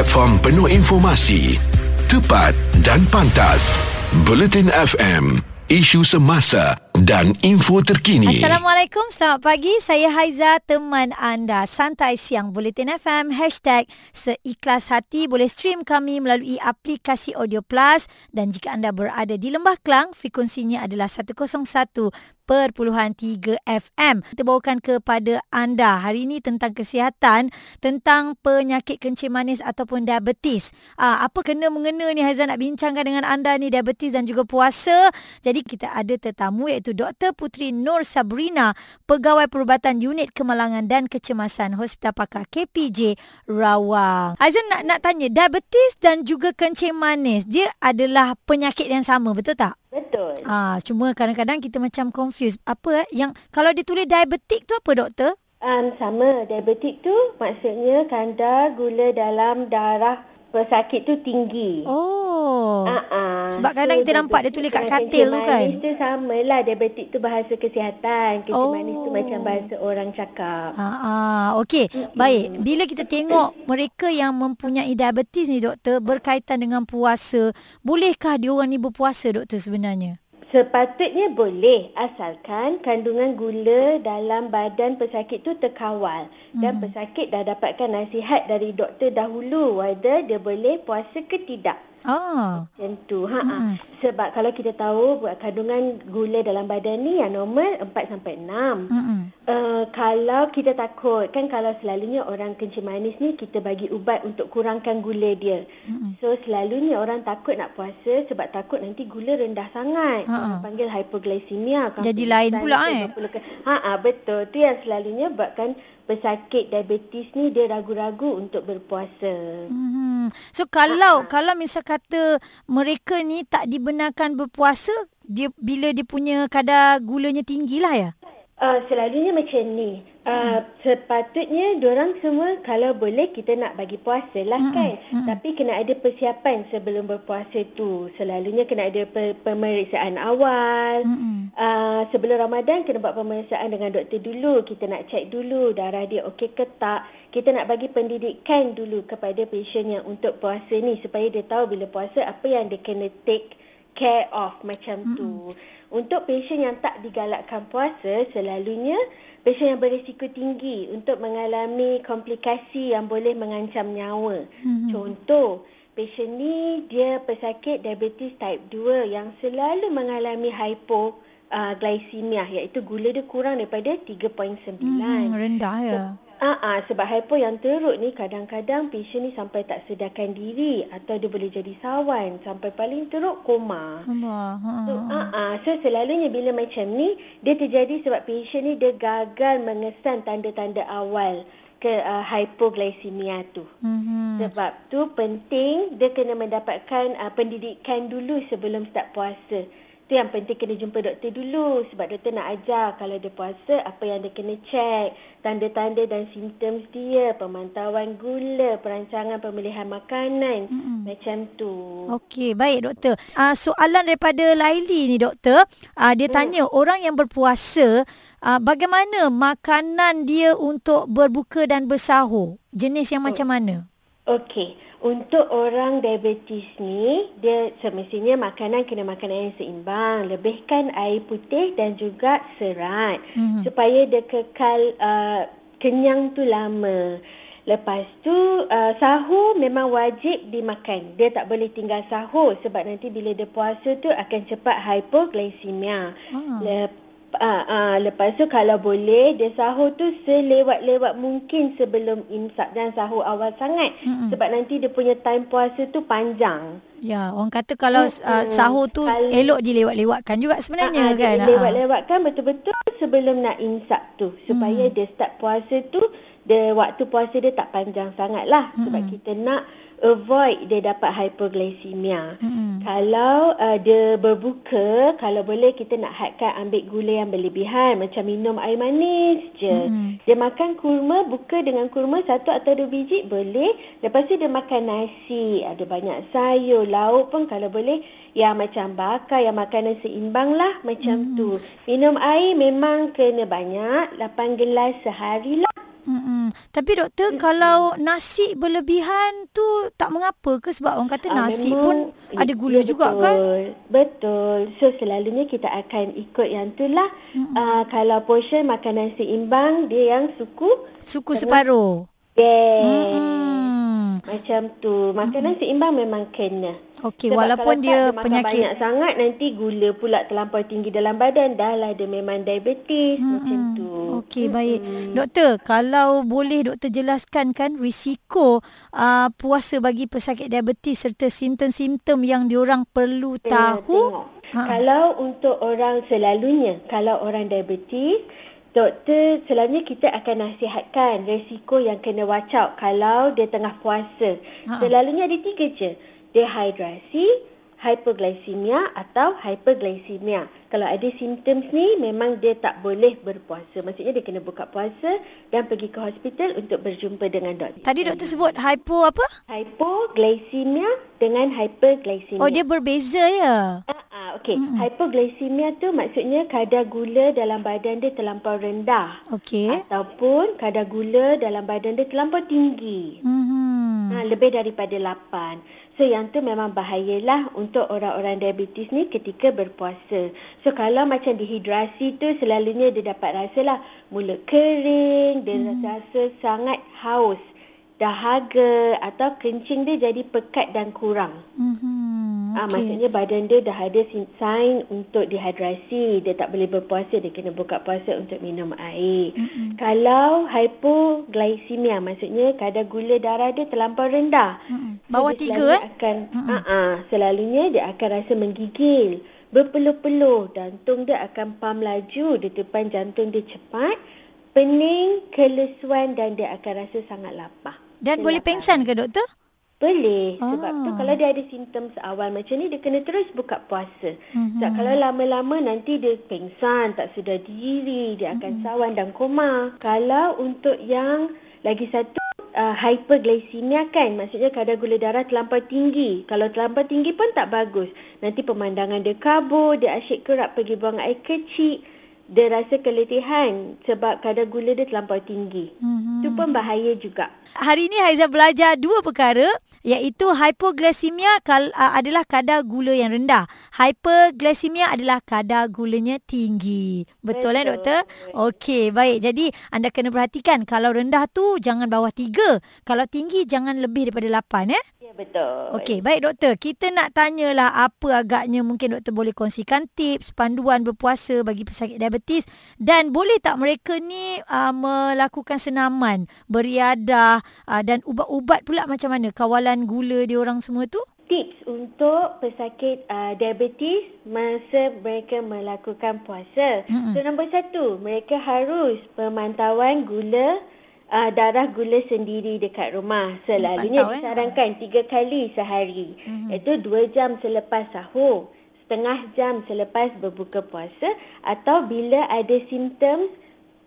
platform penuh informasi, tepat dan pantas. Bulletin FM, isu semasa dan info terkini. Assalamualaikum, selamat pagi. Saya Haiza, teman anda. Santai siang, Bulletin FM, hashtag seikhlas hati. Boleh stream kami melalui aplikasi Audio Plus. Dan jika anda berada di Lembah Kelang, frekuensinya adalah 90.3 FM. Kita bawakan kepada anda hari ini tentang kesihatan, tentang penyakit kencing manis ataupun diabetes. Aa, apa kena mengena ni Haizan nak bincangkan dengan anda ni diabetes dan juga puasa. Jadi kita ada tetamu iaitu Dr. Putri Nur Sabrina, Pegawai Perubatan Unit Kemalangan dan Kecemasan Hospital Pakar KPJ Rawang. Haizan nak, nak tanya, diabetes dan juga kencing manis, dia adalah penyakit yang sama betul tak? Betul. Ah, cuma kadang-kadang kita macam confused. Apa eh? yang kalau ditulis diabetik tu apa doktor? Um, sama, diabetik tu maksudnya kadar gula dalam darah pesakit tu tinggi. Oh. Uh-uh. Sebab kadang kita nampak dia tulis kat katil tu kan? Kencing manis tu sama lah. Diabetik tu bahasa kesihatan. Kencing Oh. manis tu macam bahasa orang cakap. Ah, okey. Baik. Bila kita tengok mereka yang mempunyai diabetes ni doktor berkaitan dengan puasa, bolehkah dia orang ni berpuasa doktor sebenarnya? Sepatutnya boleh asalkan kandungan gula dalam badan pesakit tu terkawal dan Hmm. pesakit dah dapatkan nasihat dari doktor dahulu whether dia boleh puasa ke tidak. Ah. Macam tu. Ha, ha. Sebab kalau kita tahu buat kandungan gula dalam badan ni yang normal 4 sampai 6. Mm-mm. Uh, kalau kita takut, kan kalau selalunya orang kencing manis ni kita bagi ubat untuk kurangkan gula dia. Mm-mm. So selalunya orang takut nak puasa sebab takut nanti gula rendah sangat. Ha-ha. Orang panggil hypoglycemia. Jadi lain pula, ke, eh? perlukan- Ha, ha, betul. Tu yang selalunya buatkan pesakit diabetes ni dia ragu-ragu untuk berpuasa. Hmm. So kalau kalau misal kata mereka ni tak dibenarkan berpuasa, dia bila dia punya kadar gulanya tinggilah ya. Uh, selalunya macam ni. Uh, sepatutnya diorang semua kalau boleh kita nak bagi puasa lah Mm-mm, kan. mm-mm. Tapi kena ada persiapan sebelum berpuasa tu. Selalunya kena ada pe- pemeriksaan awal. Mm-mm. Uh, sebelum Ramadan kena buat pemeriksaan dengan doktor dulu. Kita nak cek dulu darah dia okey ke tak. Kita nak bagi pendidikan dulu kepada pasien yang untuk puasa ni supaya dia tahu bila puasa apa yang dia kena take care of macam tu. Untuk pasien yang tak digalakkan puasa, selalunya pasien yang berisiko tinggi untuk mengalami komplikasi yang boleh mengancam nyawa. Mhm. Contoh, pasien ni dia pesakit diabetes type 2 yang selalu mengalami hypoglycemia iaitu gula dia kurang daripada 3.9. Hmm, rendah ya. Ah, ah, sebab hypo yang teruk ni kadang-kadang pasien ni sampai tak sedarkan diri atau dia boleh jadi sawan sampai paling teruk koma. Allah. Ha. So, ah, ah, so selalunya bila macam ni dia terjadi sebab pasien ni dia gagal mengesan tanda-tanda awal ke uh, hypoglycemia tu. Mhm. Sebab tu penting dia kena mendapatkan uh, pendidikan dulu sebelum start puasa. Tu yang penting kena jumpa doktor dulu sebab doktor nak ajar kalau dia puasa apa yang dia kena cek, tanda-tanda dan simptom dia, pemantauan gula, perancangan pemilihan makanan, Mm-mm. macam tu. Okey, baik doktor. Uh, soalan daripada Laili ni doktor, uh, dia tanya orang yang berpuasa, uh, bagaimana makanan dia untuk berbuka dan bersahur? Jenis yang macam mana? Okey, untuk orang diabetes ni, dia semestinya makanan kena makanan yang seimbang. Lebihkan air putih dan juga serat Mhm. supaya dia kekal uh, kenyang tu lama. Lepas tu uh, sahur memang wajib dimakan. Dia tak boleh tinggal sahur sebab nanti bila dia puasa tu akan cepat hypoglycemia. Ah. Lep, ah, ah, lepas tu kalau boleh dia sahur tu selewat-lewat mungkin sebelum imsak dan sahur awal sangat. Mm-mm. Sebab nanti dia punya time puasa tu panjang. Ya, orang kata kalau uh, sahur tu Kalau- elok dilewat-lewatkan juga sebenarnya Ah, ah, kan. dia Ah. lewat-lewatkan betul-betul sebelum nak imsak tu. Supaya Hmm. dia start puasa tu, dia waktu puasa dia tak panjang sangat lah. Sebab Mm-mm. kita nak avoid dia dapat hypoglycemia. Mm-mm. Kalau uh, dia berbuka, kalau boleh kita nak hadkan ambil gula yang berlebihan. Macam minum air manis je. Mm-mm. Dia makan kurma, buka dengan kurma satu atau dua biji boleh. Lepas tu dia makan nasi, ada banyak sayur, lauk pun kalau boleh. Yang macam bakar, yang makanan seimbang lah macam tu. Minum air memang kena banyak, 8 gelas sehari lah. Tapi doktor mm-hmm. kalau nasi berlebihan tu tak mengapa ke sebab orang kata Ah, nasi memang- pun ada gula ya, juga betul. kan? Betul. So selalunya kita akan ikut yang tu lah. Uh, kalau portion makanan seimbang dia yang suku. Suku separuh. Yeah. Hmm. Macam tu. Makanan seimbang memang kena. Okey, walaupun dia penyakit banyak sangat nanti gula pula terlampau tinggi dalam badan dah lah dia memang diabetes macam tu. Okey, baik. Doktor, kalau boleh doktor jelaskan kan risiko uh, puasa bagi pesakit diabetes serta simptom-simptom yang diorang perlu Kena tahu. tengok. Ha. Kalau untuk orang selalunya, kalau orang diabetes, doktor selalunya kita akan nasihatkan resiko yang kena watch out kalau dia tengah puasa. Ha. Selalunya ada tiga je. Dehidrasi, hypoglycemia atau hyperglycemia. Kalau ada simptoms ni memang dia tak boleh berpuasa. Maksudnya dia kena buka puasa dan pergi ke hospital untuk berjumpa dengan doktor. Tadi doktor sebut hypo apa? Hypoglycemia dengan hyperglycemia. Oh, dia berbeza ya. Ah, ah, okey. Mm-hmm. Hypoglycemia tu maksudnya kadar gula dalam badan dia terlampau rendah. Okey. Ataupun kadar gula dalam badan dia terlampau tinggi. Mhm. Ha, lebih daripada 8. So yang tu memang bahayalah untuk orang-orang diabetes ni ketika berpuasa. So kalau macam dehidrasi tu selalunya dia dapat rasalah mulut kering, dia hmm. rasa sangat haus, dahaga atau kencing dia jadi pekat dan kurang. Mhm. Ah, Okey. maksudnya badan dia dah ada sign untuk dehidrasi. Dia tak boleh berpuasa, dia kena buka puasa untuk minum air. Mm-hmm. Kalau hypoglycemia, maksudnya kadar gula darah dia terlampau rendah. Mm-mm. So, Bawah tiga selalunya eh? Akan, uh-uh, selalunya dia akan rasa menggigil, berpeluh-peluh, jantung dia akan pam laju, detupan jantung dia cepat, pening, kelesuan dan dia akan rasa sangat lapar. Dan boleh pengsan ke doktor? Boleh. Sebab Ah. tu kalau dia ada simptom awal macam ni, dia kena terus buka puasa. Mhm. Mm-hmm. Sebab kalau lama-lama nanti dia pengsan, tak sedar diri, dia akan mm-hmm. sawan dan koma. Kalau untuk yang lagi satu, uh, hyperglycemia kan, maksudnya kadar gula darah terlampau tinggi. Kalau terlampau tinggi pun tak bagus. Nanti pemandangan dia kabur, dia asyik kerap pergi buang air kecil. Dia rasa keletihan sebab kadar gula dia terlampau tinggi. Mhm. Itu pun bahaya juga. Hari ini Haiza belajar dua perkara iaitu hypoglycemia kal- adalah kadar gula yang rendah. Hyperglycemia adalah kadar gulanya tinggi. Betul, eh Betul. doktor? Okey, baik. Jadi anda kena perhatikan kalau rendah tu jangan bawah tiga. Kalau tinggi jangan lebih daripada lapan eh. Ya, betul. Okey, baik doktor. Kita nak tanyalah apa agaknya mungkin doktor boleh kongsikan tips panduan berpuasa bagi pesakit diabetes dan boleh tak mereka ni uh, melakukan senaman, beriadah uh, dan ubat-ubat pula macam mana kawalan gula dia orang semua tu? tips untuk pesakit uh, diabetes masa mereka melakukan puasa. Mm-mm. So nombor satu, mereka harus pemantauan gula uh, darah gula sendiri dekat rumah. Selalunya Pantau, eh? disarankan tiga kali sehari. Mhm. Iaitu dua jam selepas sahur, setengah jam selepas berbuka puasa atau bila ada simptom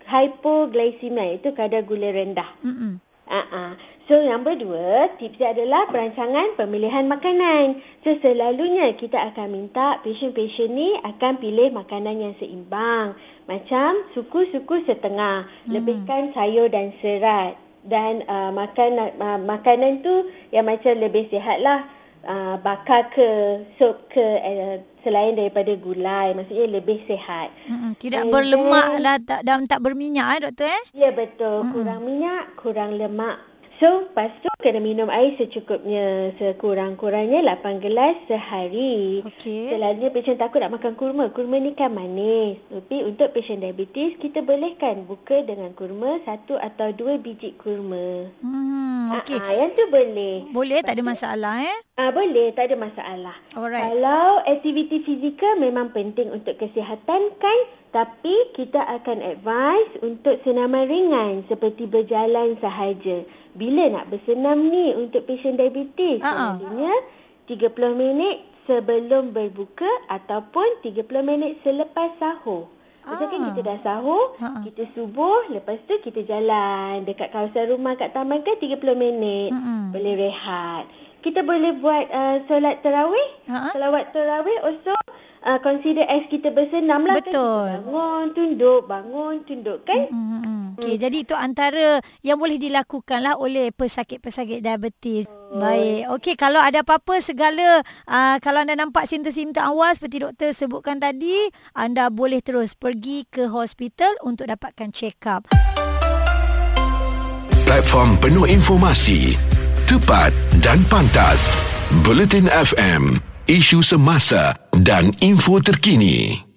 hypoglycemia iaitu kadar gula rendah. Mm-mm. Uh-uh. So yang berdua, tips dia adalah perancangan pemilihan makanan. So selalunya kita akan minta pasien-pasien ni akan pilih makanan yang seimbang. Macam suku-suku setengah. Hmm. Lebihkan sayur dan serat. Dan uh, makan, uh, makanan tu yang macam lebih sihat lah. Uh, bakar ke, sup ke, uh, selain daripada gulai. Maksudnya lebih sihat. Mm-mm. Tidak And berlemak then- lah tak, dan tak berminyak eh doktor eh? Ya betul, kurang minyak, kurang lemak. So, lepas tu kena minum air secukupnya. Sekurang-kurangnya 8 gelas sehari. Okey. Selalunya pasien takut nak makan kurma. Kurma ni kan manis. Tapi untuk pasien diabetes, kita bolehkan buka dengan kurma satu atau dua biji kurma. Hmm. Ah, ah, yang tu boleh. Boleh tak ada masalah eh? Ah, boleh, tak ada masalah. Alright. Kalau aktiviti fizikal memang penting untuk kesihatan kan, tapi kita akan advise untuk senaman ringan seperti berjalan sahaja. Bila nak bersenam ni untuk pasien diabetes? Ha-ha. Selalunya 30 minit sebelum berbuka ataupun 30 minit selepas sahur. Macam kan Ah. kita dah sahur, Ha-ha. kita subuh, lepas tu kita jalan dekat kawasan rumah kat taman kan 30 minit. Mm-mm. Boleh rehat. Kita boleh buat uh, solat tarawih. Ha-ha. Salawat tarawih also uh, consider as kita bersenam lah. Betul. Kan? Kita bangun, tunduk, bangun, tunduk kan? Mm-mm. Okey, jadi itu antara yang boleh dilakukanlah oleh pesakit-pesakit diabetes. Baik. Okey, kalau ada apa-apa segala uh, kalau anda nampak simptom-simptom awal seperti doktor sebutkan tadi, anda boleh terus pergi ke hospital untuk dapatkan check up. Platform penuh informasi, tepat dan pantas. Bulletin FM, isu semasa dan info terkini.